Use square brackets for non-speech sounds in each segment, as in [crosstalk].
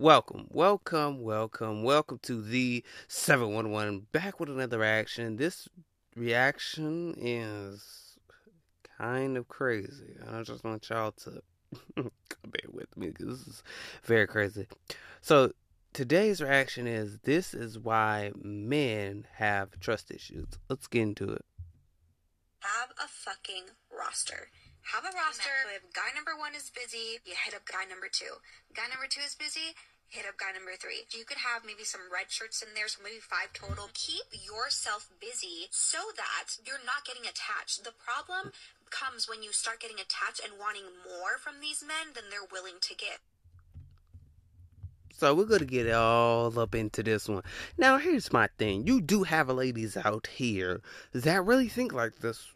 Welcome, welcome, welcome, welcome to the 711 back with another reaction. This reaction is kind of crazy. I just want y'all to [laughs] bear with me because this is very crazy. So, today's reaction is this is why men have trust issues. Let's get into it. Have a fucking roster. Have a roster. If guy number one is busy, you hit up guy number two. Guy number two is busy, hit up guy number three. You could have maybe some red shirts in there, so maybe five total. Mm-hmm. Keep yourself busy so that you're not getting attached. The problem comes when you start getting attached and wanting more from these men than they're willing to give. So we're gonna get all up into this one. Now here's my thing. You do have ladies out here that really think like this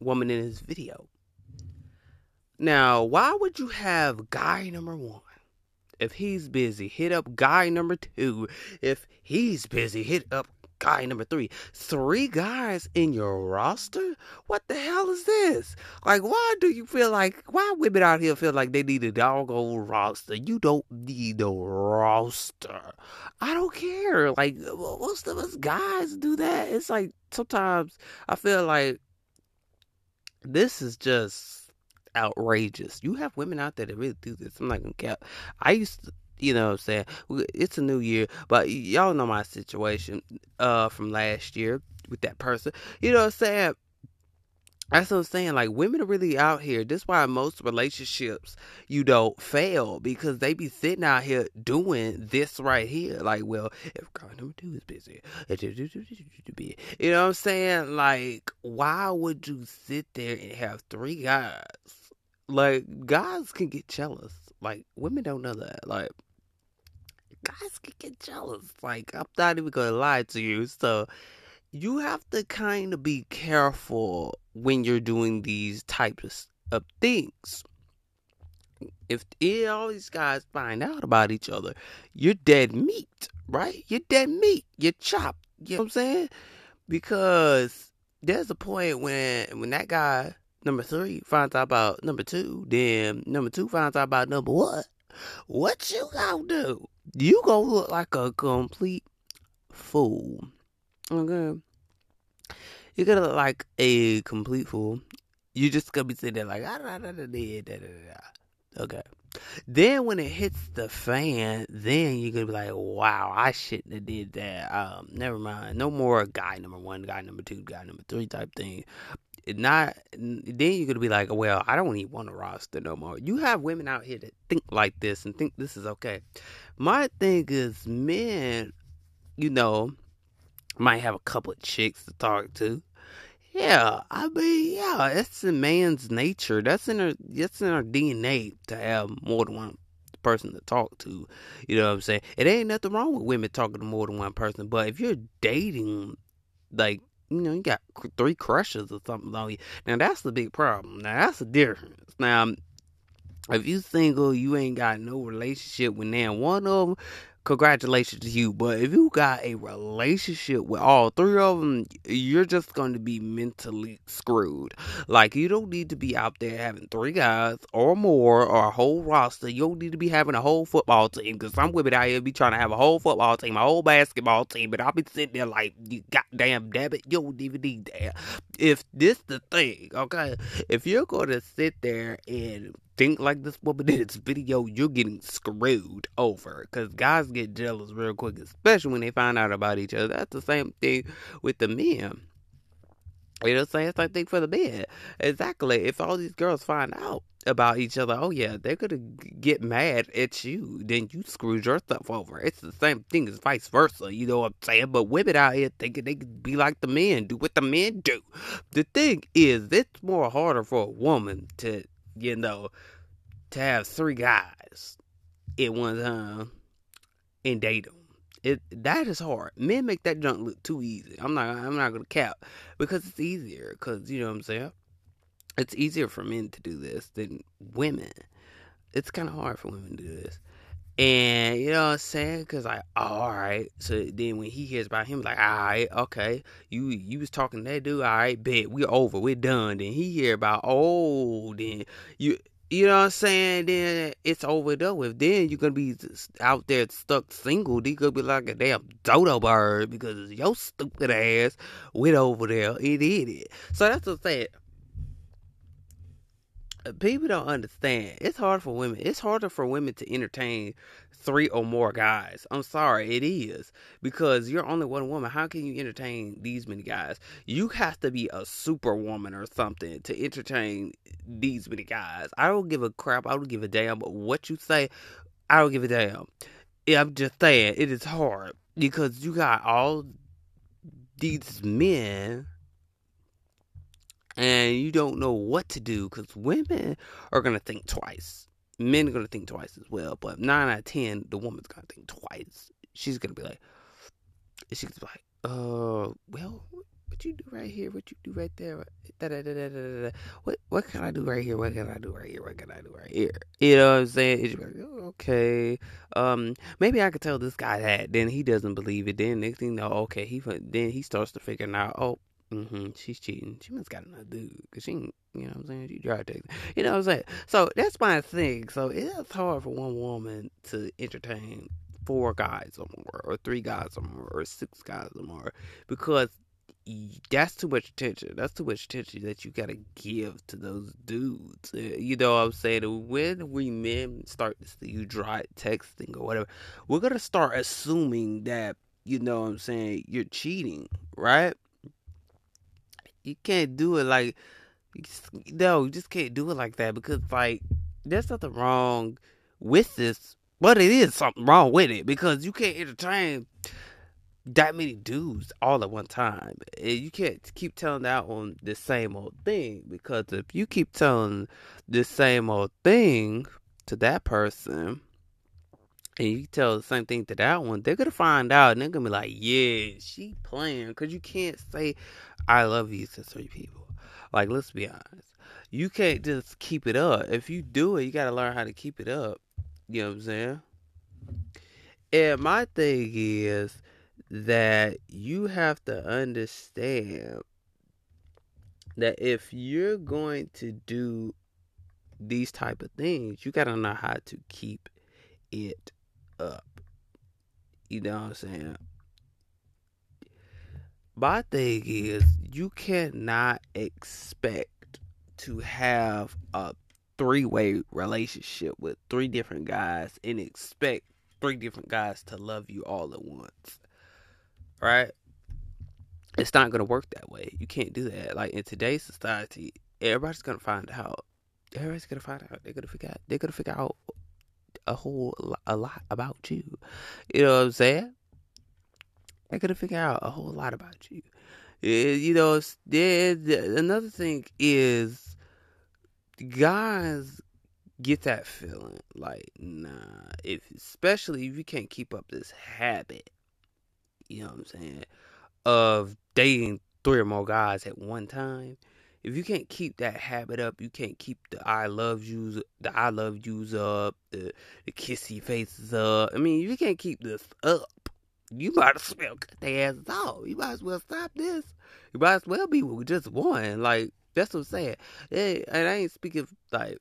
woman in his video. Now, why would you have guy number one? If he's busy, hit up guy number two. If he's busy, hit up guy number three. Three guys in your roster? What the hell is this? Like, why do you feel like, why women out here feel like they need a doggone roster? You don't need a roster. I don't care. Like, most of us guys do that. It's like, sometimes I feel like this is just outrageous. You have women out there that really do this. I'm not gonna cap. I used to you know what I'm saying? It's a new year, but y'all know my situation uh from last year with that person. You know what I'm saying? That's what I'm saying. Like women are really out here. This why most relationships you don't fail because they be sitting out here doing this right here. Like, well, if guy number two is busy, you know what I'm saying? Like, why would you sit there and have three guys? Like, guys can get jealous. Like, women don't know that. Like, guys can get jealous. Like, I'm not even gonna lie to you. So, you have to kind of be careful when you're doing these types of things. If all these guys find out about each other, you're dead meat, right? You're dead meat. You're chopped. You know what I'm saying? Because there's a point when when that guy number three finds out about number two, then number two finds out about number one. What you gonna do? You gonna look like a complete fool. Okay. You're gonna look like a complete fool. You just gonna be sitting there like, ah, da, da, da, da, da, da. okay. Then when it hits the fan, then you're gonna be like, wow, I shouldn't have did that. Um, never mind. No more guy number one, guy number two, guy number three type thing not then you're gonna be like, well, I don't even want a roster no more. You have women out here that think like this and think this is okay. My thing is, men, you know, might have a couple of chicks to talk to. Yeah, I mean, yeah, it's in man's nature. That's in our that's in our DNA to have more than one person to talk to. You know what I'm saying? It ain't nothing wrong with women talking to more than one person, but if you're dating like you know, you got three crushes or something on you. Now that's the big problem. Now that's the difference. Now, if you single, you ain't got no relationship with now one of them congratulations to you. But if you got a relationship with all three of them, you're just going to be mentally screwed. Like, you don't need to be out there having three guys or more or a whole roster. You don't need to be having a whole football team because some women out here be trying to have a whole football team, a whole basketball team, but I'll be sitting there like, you goddamn damn it, you don't even need that. If this the thing, okay? If you're going to sit there and think like this woman in this video, you're getting screwed over. Because guys get jealous real quick, especially when they find out about each other. That's the same thing with the men. You know I'm saying? Like thing for the men. Exactly. If all these girls find out about each other, oh yeah, they're gonna get mad at you. Then you screwed yourself over. It's the same thing as vice versa. You know what I'm saying? But women out here thinking they can be like the men, do what the men do. The thing is, it's more harder for a woman to you know, to have three guys at one time and date them. It that is hard. Men make that junk look too easy. I'm not. I'm not gonna cap because it's easier. Because you know what I'm saying. It's easier for men to do this than women. It's kind of hard for women to do this. And you know what I'm saying? Cause like, all right. So then when he hears about him, like, all right, okay, you you was talking to that dude, all right, bet we're over, we're done. Then he hear about, oh, then you you know what I'm saying? Then it's over there with. Then you're gonna be out there stuck single. You could be like a damn dodo bird because your stupid ass went over there and did it. So that's what I'm saying. Uh, people don't understand. It's hard for women. It's harder for women to entertain three or more guys. I'm sorry, it is because you're only one woman. How can you entertain these many guys? You have to be a superwoman or something to entertain these many guys. I don't give a crap. I don't give a damn what you say. I don't give a damn. I'm just saying it is hard because you got all these men and you don't know what to do because women are to think twice men are gonna think twice as well. But nine out of ten, the woman's gonna think twice. She's gonna be like, she's gonna be like, uh, well, what you do right here? What you do right there? Da, da, da, da, da, da. What what can I do right here? What can I do right here? What can I do right here? You know what I'm saying? It's like, oh, okay, um, maybe I could tell this guy that. Then he doesn't believe it. Then next thing know, okay, he then he starts to figure out, oh, Mm-hmm. She's cheating. She must got another dude because she, you know what I'm saying? She drive texting. You know what I'm saying? So that's my thing. So it's hard for one woman to entertain four guys or more, or three guys or more, or six guys or more because that's too much attention. That's too much attention that you gotta give to those dudes. Uh, you know what I'm saying? When we men start to see you dry texting or whatever, we're gonna start assuming that, you know what I'm saying, you're cheating, right? You can't do it like no, you just can't do it like that because like there's nothing wrong with this, but it is something wrong with it because you can't entertain that many dudes all at one time. You can't keep telling that on the same old thing because if you keep telling the same old thing to that person and you tell the same thing to that one, they're gonna find out and they're gonna be like, "Yeah, she playing," because you can't say "I love you" to three people. Like, let's be honest, you can't just keep it up. If you do it, you gotta learn how to keep it up. You know what I'm saying? And my thing is that you have to understand that if you're going to do these type of things, you gotta know how to keep it up. You know what I'm saying? My thing is, you cannot expect to have a three way relationship with three different guys and expect three different guys to love you all at once. Right? It's not going to work that way. You can't do that. Like in today's society, everybody's going to find out. Everybody's going to find out. They're going to figure out. They're going to figure out a whole a lot about you. You know what I'm saying? I could have figured out a whole lot about you. You know, another thing is guys get that feeling like nah if especially if you can't keep up this habit you know what i'm saying of dating three or more guys at one time if you can't keep that habit up, you can't keep the I love yous, the I love yous up, the, the kissy faces up. I mean, you can't keep this up. You might as well cut their asses off. You might as well stop this. You might as well be with just one. Like that's what I'm saying. Hey, and I ain't speaking like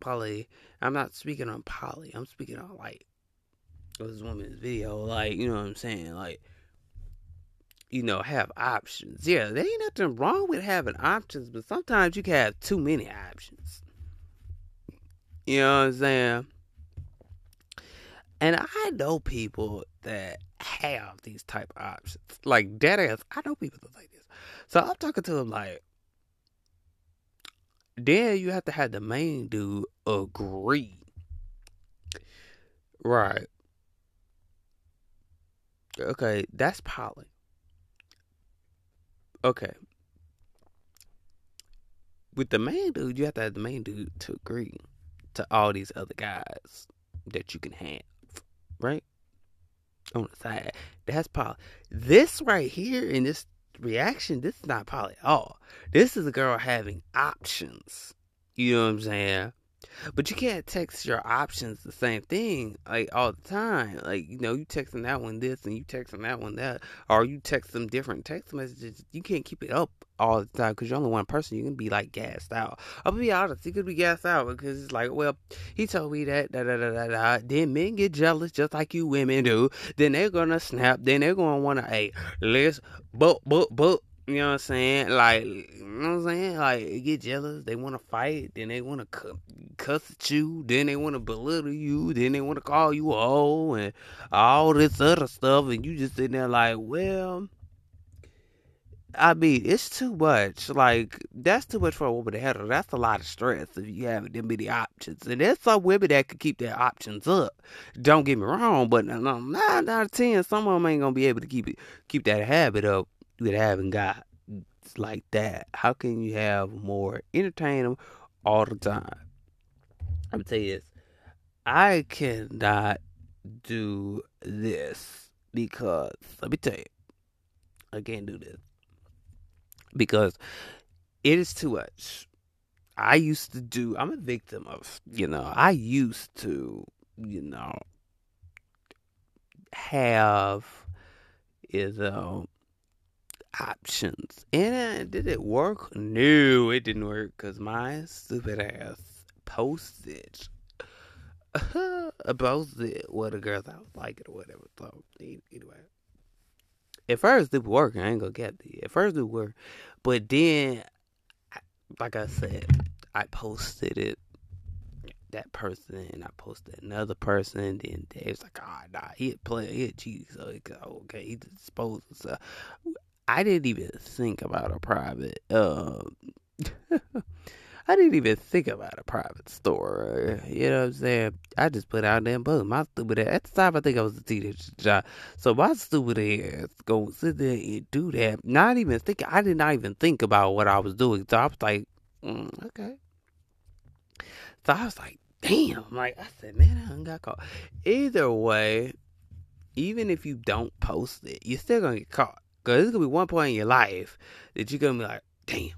poly. I'm not speaking on poly. I'm speaking on like this woman's video. Like you know what I'm saying. Like you know, have options. Yeah, there ain't nothing wrong with having options, but sometimes you can have too many options. You know what I'm saying? And I know people that have these type of options. Like dead ass, I know people that like this. So I'm talking to them like then you have to have the main dude agree. Right. Okay, that's poly. Okay. With the main dude, you have to have the main dude to agree to all these other guys that you can have, right? On the side. That's poly. This right here in this reaction, this is not poly at all. This is a girl having options. You know what I'm saying? But you can't text your options the same thing like all the time. Like you know, you texting that one this and you texting that one that, or you text them different text messages. You can't keep it up all the time because you're only one person. You're gonna be like gassed out. I'll be honest, you could be gassed out because it's like, well, he told me that da da da da da. Then men get jealous just like you women do. Then they're gonna snap. Then they're gonna wanna, hey, let's but but but you know what I'm saying? Like, you know what I'm saying? Like, get jealous. They want to fight. Then they want to cu- cuss at you. Then they want to belittle you. Then they want to call you a hoe and all this other stuff. And you just sitting there like, well, I mean, it's too much. Like, that's too much for a woman to handle. That's a lot of stress if you have them many options. And there's some women that could keep their options up. Don't get me wrong, but nine out of ten, some of them ain't gonna be able to keep it, keep that habit up with having got like that? How can you have more entertain them all the time? I'm gonna tell you this. I cannot do this because let me tell you, I can't do this because it is too much. I used to do. I'm a victim of. You know, I used to. You know, have is um options. And uh, did it work? No, it didn't work because my stupid ass posted. [laughs] posted what the girls I was liking or whatever. So, anyway. At first, it worked. I ain't gonna get it. At first, it worked. But then, like I said, I posted it that person and I posted another person. and Then Dave's like, oh, nah, he had play, he cheat. So, okay, he disposed stuff. I didn't even think about a private. Um, [laughs] I didn't even think about a private store. You know what I'm saying? I just put out there, but my stupid ass. At the time, I think I was a teenager, job. So my stupid ass go sit there and do that. Not even think. I did not even think about what I was doing. So I was like, mm, okay. So I was like, damn. Like I said, man, I got caught. Either way, even if you don't post it, you're still gonna get caught. Cause there's gonna be one point in your life that you're gonna be like, damn,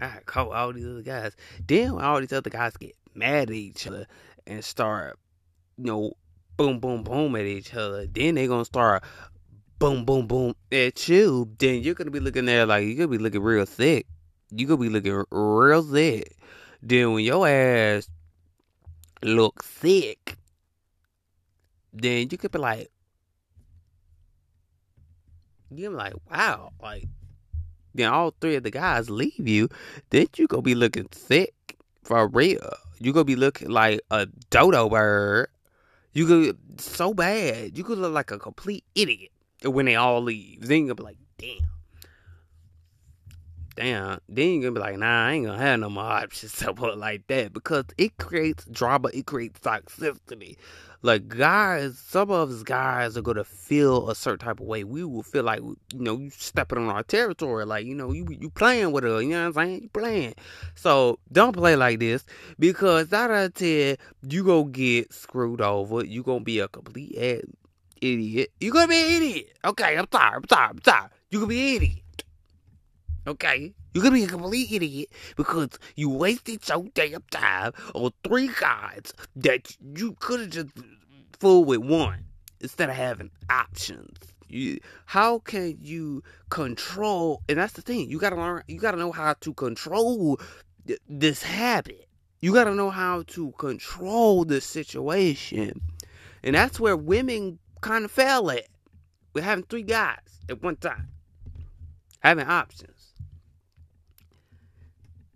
I caught all these other guys. Then all these other guys get mad at each other and start, you know, boom, boom, boom at each other. Then they're gonna start boom, boom, boom at you. Then you're gonna be looking there like you're gonna be looking real sick. You gonna be looking real sick. Then when your ass look sick, then you could be like, you're like, wow, like then all three of the guys leave you, then you gonna be looking sick for real. You gonna be looking like a dodo bird. You could so bad. You could look like a complete idiot when they all leave. Then you gonna be like, damn. Damn. Then you're gonna be like, nah, I ain't gonna have no more options [laughs] like that because it creates drama, it creates toxicity. Like guys, some of us guys are gonna feel a certain type of way. We will feel like you know you stepping on our territory, like you know you you playing with us. You know what I'm saying? You playing. So don't play like this because out of ten, you gonna get screwed over. You gonna be a complete idiot. You gonna be an idiot. Okay, I'm sorry. I'm sorry. I'm sorry. You gonna be an idiot. Okay. You're gonna be a complete idiot because you wasted your damn time on three guys that you could have just fooled with one instead of having options. You, how can you control? And that's the thing. You gotta learn. You gotta know how to control th- this habit. You gotta know how to control the situation, and that's where women kind of fail at. We're having three guys at one time, having options.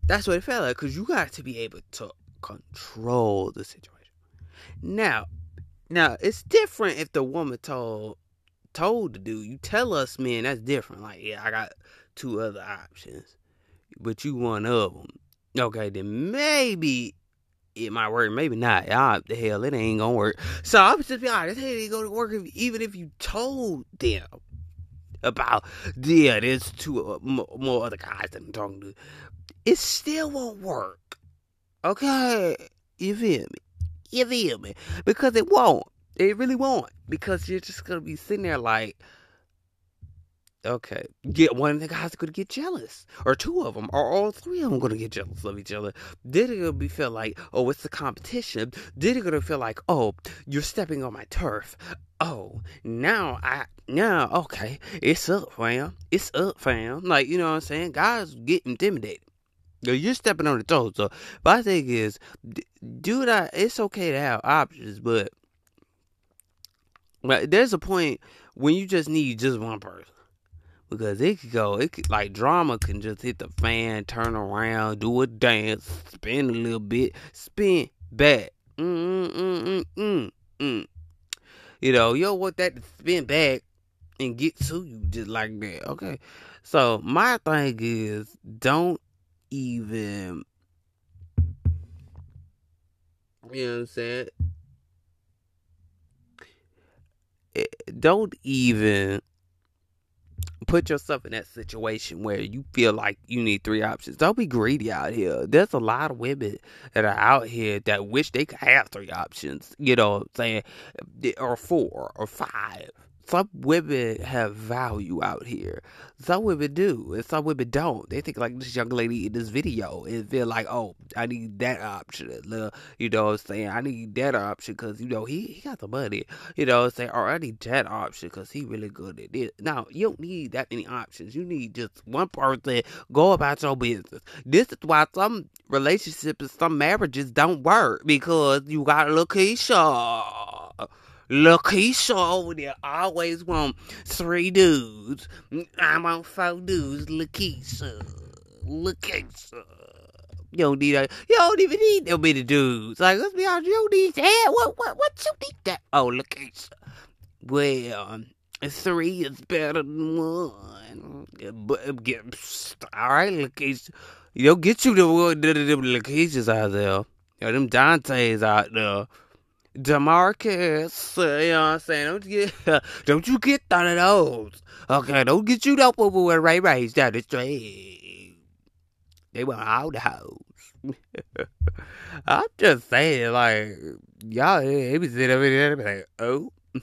That's what it felt like because you got to be able to control the situation. Now, now it's different if the woman told told to do. You tell us, man, that's different. Like, yeah, I got two other options, but you one of them. Okay, then maybe it might work, maybe not. Ah, the hell, it ain't gonna work. So I'm just be honest, it gonna work if, even if you told them about yeah, there's two uh, more other guys that I'm talking to it still won't work. Okay? You feel me? You feel me? Because it won't. It really won't. Because you're just gonna be sitting there like, Okay, get one of the guys to get jealous, or two of them, or all three of them to get jealous of each other. Then it to be feel like, oh, it's a competition. Then it to feel like, oh, you're stepping on my turf. Oh, now I now okay, it's up, fam. It's up, fam. Like you know what I'm saying? Guys get intimidated. You're stepping on the toes. So my thing is, do that. It's okay to have options, but but there's a point when you just need just one person because it could go. It could like drama can just hit the fan, turn around, do a dance, spin a little bit, spin back. Mm mm mm mm. You know, you don't want that to spin back and get to you just like that. Okay, so my thing is, don't even. You know what I'm saying? Don't even put yourself in that situation where you feel like you need three options. Don't be greedy out here. There's a lot of women that are out here that wish they could have three options, you know, saying, or four or five some women have value out here. Some women do, and some women don't. They think like this young lady in this video and feel like, oh, I need that option. Uh, you know what I'm saying? I need that option because, you know, he, he got the money. You know what I'm saying? Or I need that option because he really good at it. Now, you don't need that many options. You need just one person. Go about your business. This is why some relationships and some marriages don't work because you got a Lakeisha. Lakeisha over there always want three dudes. I'm want four dudes. Lakeisha. Uh, Lakeisha. Uh, you don't need that. You don't even need that many dudes. Like, let's be honest, you don't need that. What, what, what you need that? Oh, Lakeisha. Well, three is better than one. But, get, all right, Lakeisha. Yo, get you the one, the, the Lakeishas out there. Yo, them Dantes out there. Demarcus, uh, you know what I'm saying? Don't you get, [laughs] don't you get none of those. Okay, don't get you that over with Ray Ray's down the street. They want all the hoes. [laughs] I'm just saying, like, y'all, he be sitting over there and be like, oh. [laughs]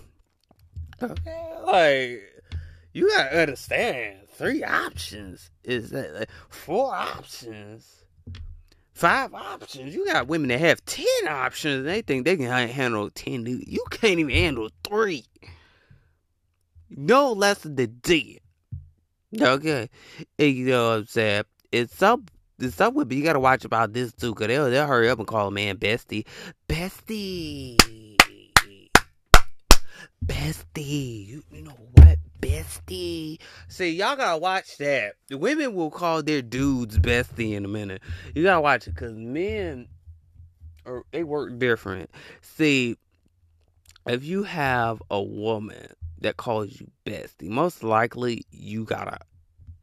Okay, like, you gotta understand, three options is that, like, four options five options. You got women that have ten options and they think they can handle ten. You can't even handle three. No less than the D. Okay. And you know what I'm saying? It's some it's some women you gotta watch about this too, cause they'll they'll hurry up and call a man bestie. Bestie. Bestie. You, you know what? Bestie. See, y'all gotta watch that. The women will call their dudes bestie in a minute. You gotta watch it because men, or they work different. See, if you have a woman that calls you bestie, most likely you got a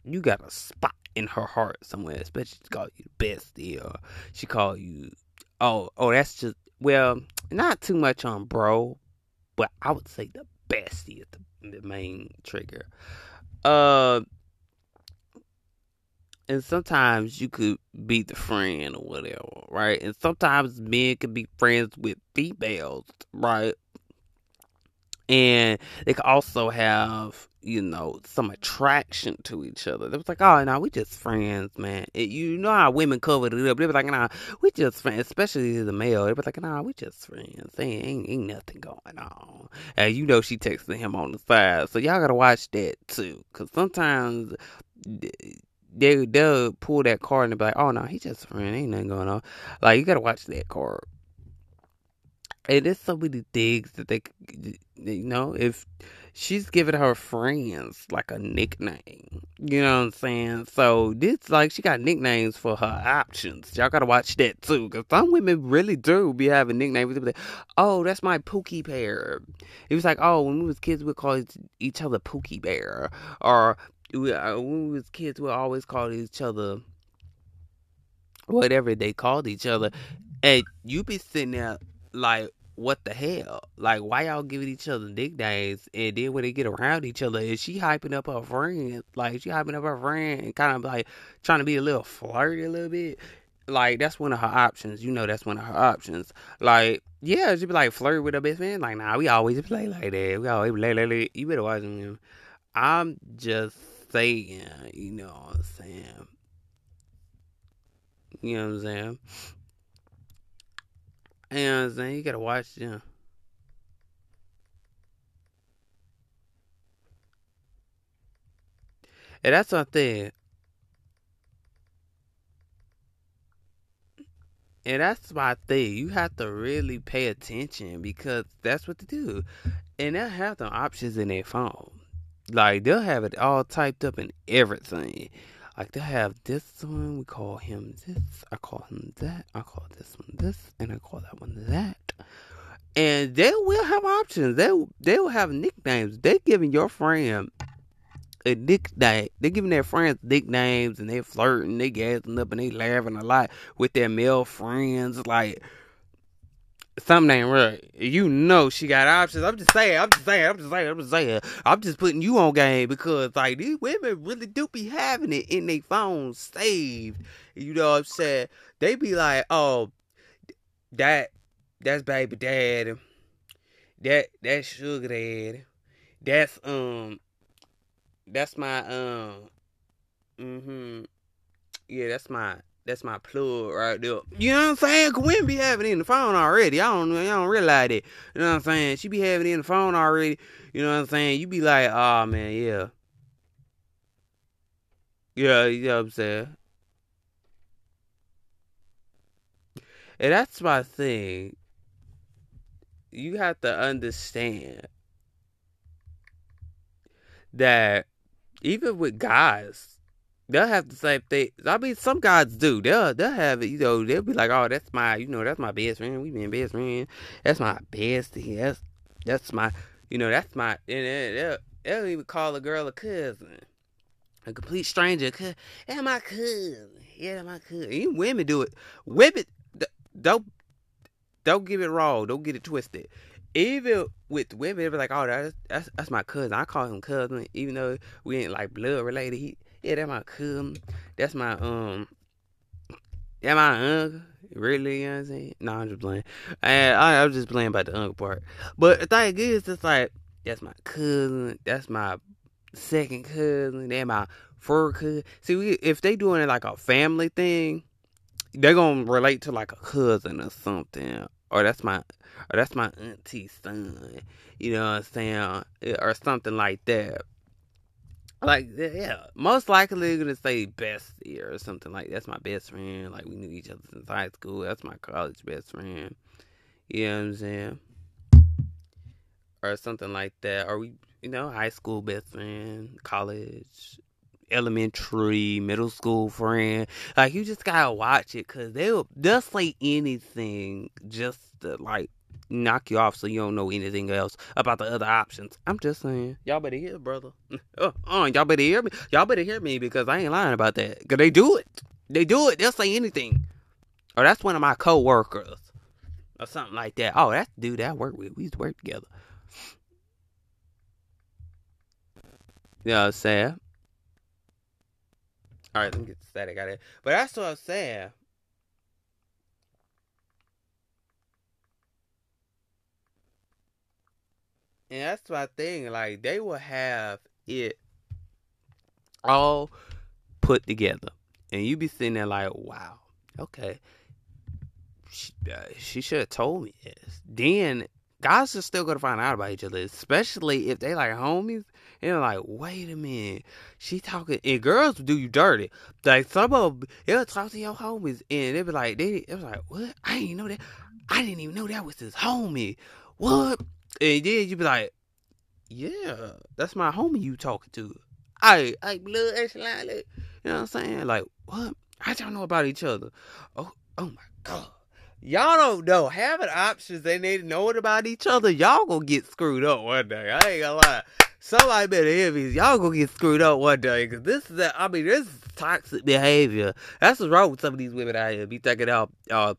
you got a spot in her heart somewhere, especially she call you bestie or she call you oh oh that's just well not too much on bro, but I would say the bestie is the main trigger. Uh, and sometimes you could be the friend or whatever, right? And sometimes men can be friends with females, right? And they could also have you know, some attraction to each other. They was like, oh, no, we just friends, man. It, you know how women covered it up. They was like, nah, we just friends, especially the male. They was like, nah, we just friends. Ain't, ain't, ain't nothing going on. And you know she texting him on the side. So y'all gotta watch that too. Cause sometimes they, they'll pull that card and be like, oh, no, he just friend. Ain't nothing going on. Like, you gotta watch that card. And there's so many things that they, you know, if she's giving her friends like a nickname. You know what I'm saying? So this like she got nicknames for her options. Y'all gotta watch that too, cause some women really do be having nicknames. Like, oh, that's my Pookie Bear. It was like, oh, when we was kids, we called each other Pookie Bear, or uh, when we was kids, we always called each other whatever they called each other. And you be sitting there like what the hell? Like, why y'all giving each other nicknames? And then when they get around each other, is she hyping up her friend? Like, she hyping up her friend and kind of like trying to be a little flirty a little bit. Like, that's one of her options. You know, that's one of her options. Like, yeah, she be like flirt with her best friend. Like, nah, we always play like that. We always play like that. You better watch them. I'm just saying, you know what I'm saying? You know what I'm saying? You know what I'm saying? You gotta watch them. And that's my thing. And that's my thing. You have to really pay attention because that's what they do. And they'll have the options in their phone. Like they'll have it all typed up in everything. They'll have this one, we call him this, I call him that, I call this one this, and I call that one that. And they will have options. They they will have nicknames. They're giving your friend a nickname. They're giving their friends nicknames and they're flirting, they gassing up and they laughing a lot with their male friends. Like something ain't right. You know she got options. I'm just saying, I'm just saying, I'm just saying, I'm just saying. I'm just putting you on game because like these women really do be having it in their phones saved. You know what I'm saying? They be like, oh, that that's baby dad. That that's sugar dad. That's um that's my um mm-hmm yeah that's my that's my plug right there. You know what I'm saying? Women be having it in the phone already. I don't I don't realize that. You know what I'm saying? She be having it in the phone already. You know what I'm saying? You be like, oh man, yeah. Yeah, you know what I'm saying? And that's my thing. You have to understand that even with guys, they'll have the same thing. I mean, some guys do. They'll they'll have it. You know, they'll be like, "Oh, that's my, you know, that's my best friend. We've been best friend. That's my bestie. That's that's my, you know, that's my." And they'll they'll even call a girl a cousin, a complete stranger. That's my cousin. Yeah, that's my cousin. Even women do it. Women don't don't get it wrong. Don't get it twisted even with women, they be like, "Oh, that's that's that's my cousin." I call him cousin, even though we ain't like blood related. He, yeah, that's my cousin. That's my um, yeah, my uncle. Really, you know what I'm saying? No, I'm just playing. And I, I was just playing about the uncle part. But the thing is, it's like that's my cousin. That's my second cousin. They're my first cousin. See, we, if they doing it like a family thing, they're gonna relate to like a cousin or something. Or that's my or that's my auntie's son, you know what I'm saying, or something like that. Like, yeah, most likely they're gonna say bestie or something like that's my best friend. Like we knew each other since high school. That's my college best friend. You know what I'm saying? Or something like that. Or we, you know, high school best friend, college, elementary, middle school friend. Like you just gotta watch it because they'll they'll say anything just to like knock you off so you don't know anything else about the other options. I'm just saying. Y'all better hear, brother. [laughs] uh, uh, y'all better hear me. Y'all better hear me because I ain't lying about that. Because they do it. They do it. They'll say anything. Or that's one of my co-workers. Or something like that. Oh, that's the dude that I work with. We used to work together. You know what I'm saying? Alright, let me get static out of it. But that's what I'm saying. And that's my thing. Like they will have it all put together, and you be sitting there like, "Wow, okay." She, uh, she should have told me this. Then guys are still gonna find out about each other, especially if they like homies. And like, wait a minute, she talking. And girls do you dirty. Like some of them, they'll talk to your homies, and they be like, they, it was like, what? I didn't know that. I didn't even know that was his homie. What? And then you be like, yeah, that's my homie you talking to. I, I blood echelon. You know what I'm saying? Like, what? I don't know about each other. Oh, oh my god. Y'all don't know. Having options they need to know it about each other, y'all gonna get screwed up one day. I ain't gonna lie. Somebody better hear me. Y'all gonna get screwed up one day. Cause this is. I mean, this is toxic behavior. That's what's wrong with some of these women out here. Be thinking, oh, uh,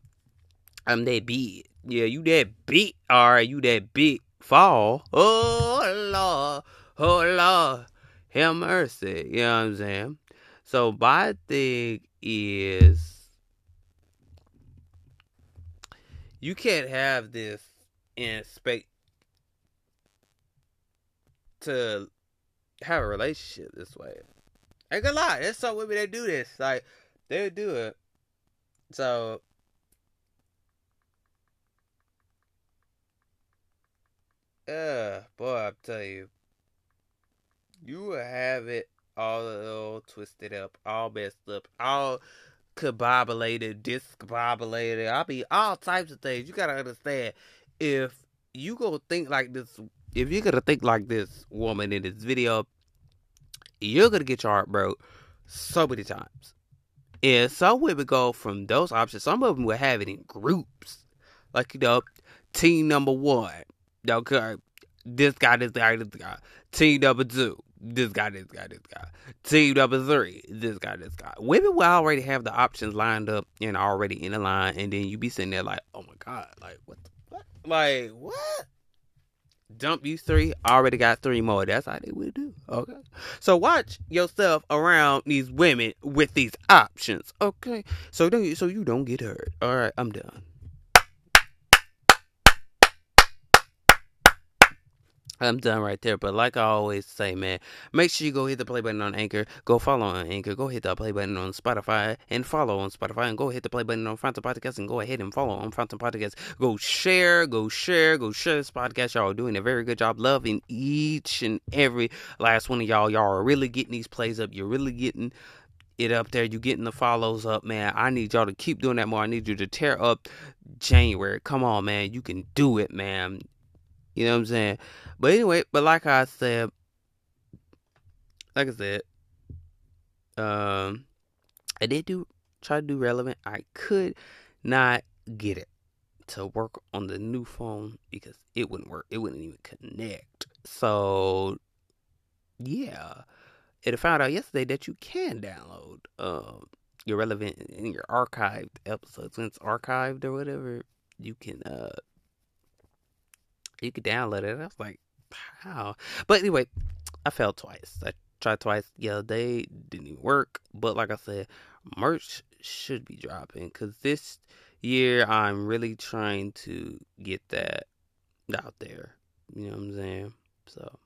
I'm that big. Yeah, you that big. All right, you that big fall. Oh Lord, oh Lord, have mercy. You know what I'm saying? So my thing is, you can't have this and expect to have a relationship this way. I ain't gonna lie, there's some women that do this. Like they do it. So uh boy, I tell you. You will have it all, all twisted up, all messed up, all combobulated, discombobulated. I'll be all types of things. You gotta understand if you go think like this if you're gonna think like this woman in this video, you're gonna get your heart broke so many times. And some women go from those options, some of them will have it in groups. Like, you know, team number one, okay, this guy, this guy, this guy. Team number two, this guy, this guy, this guy. Team number three, this guy, this guy. Women will already have the options lined up and already in the line, and then you be sitting there like, oh my god, like what the what? Like what? Dump you three, already got three more. That's how they would do. Okay. So watch yourself around these women with these options. Okay. So don't so you don't get hurt. All right, I'm done. I'm done right there. But like I always say, man, make sure you go hit the play button on Anchor. Go follow on Anchor. Go hit the play button on Spotify and follow on Spotify. And go hit the play button on Fountain Podcast and go ahead and follow on Fountain Podcast. Go share, go share, go share this podcast. Y'all doing a very good job loving each and every last one of y'all. Y'all are really getting these plays up. You're really getting it up there. You're getting the follows up, man. I need y'all to keep doing that more. I need you to tear up January. Come on, man. You can do it, man. You know what I'm saying? But anyway, but like I said, like I said, um, I did do try to do relevant. I could not get it to work on the new phone because it wouldn't work. It wouldn't even connect. So yeah, it found out yesterday that you can download um your relevant in your archived episodes when it's archived or whatever. You can uh you could download it. I was like, how? But anyway, I failed twice. I tried twice the other day, didn't even work. But like I said, merch should be dropping because this year I'm really trying to get that out there. You know what I'm saying? So,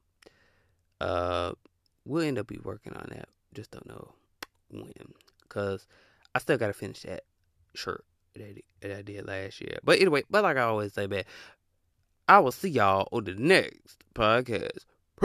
uh, we'll end up be working on that. Just don't know when, cause I still gotta finish that shirt that, that I did last year. But anyway, but like I always say, man, I will see y'all on the next podcast.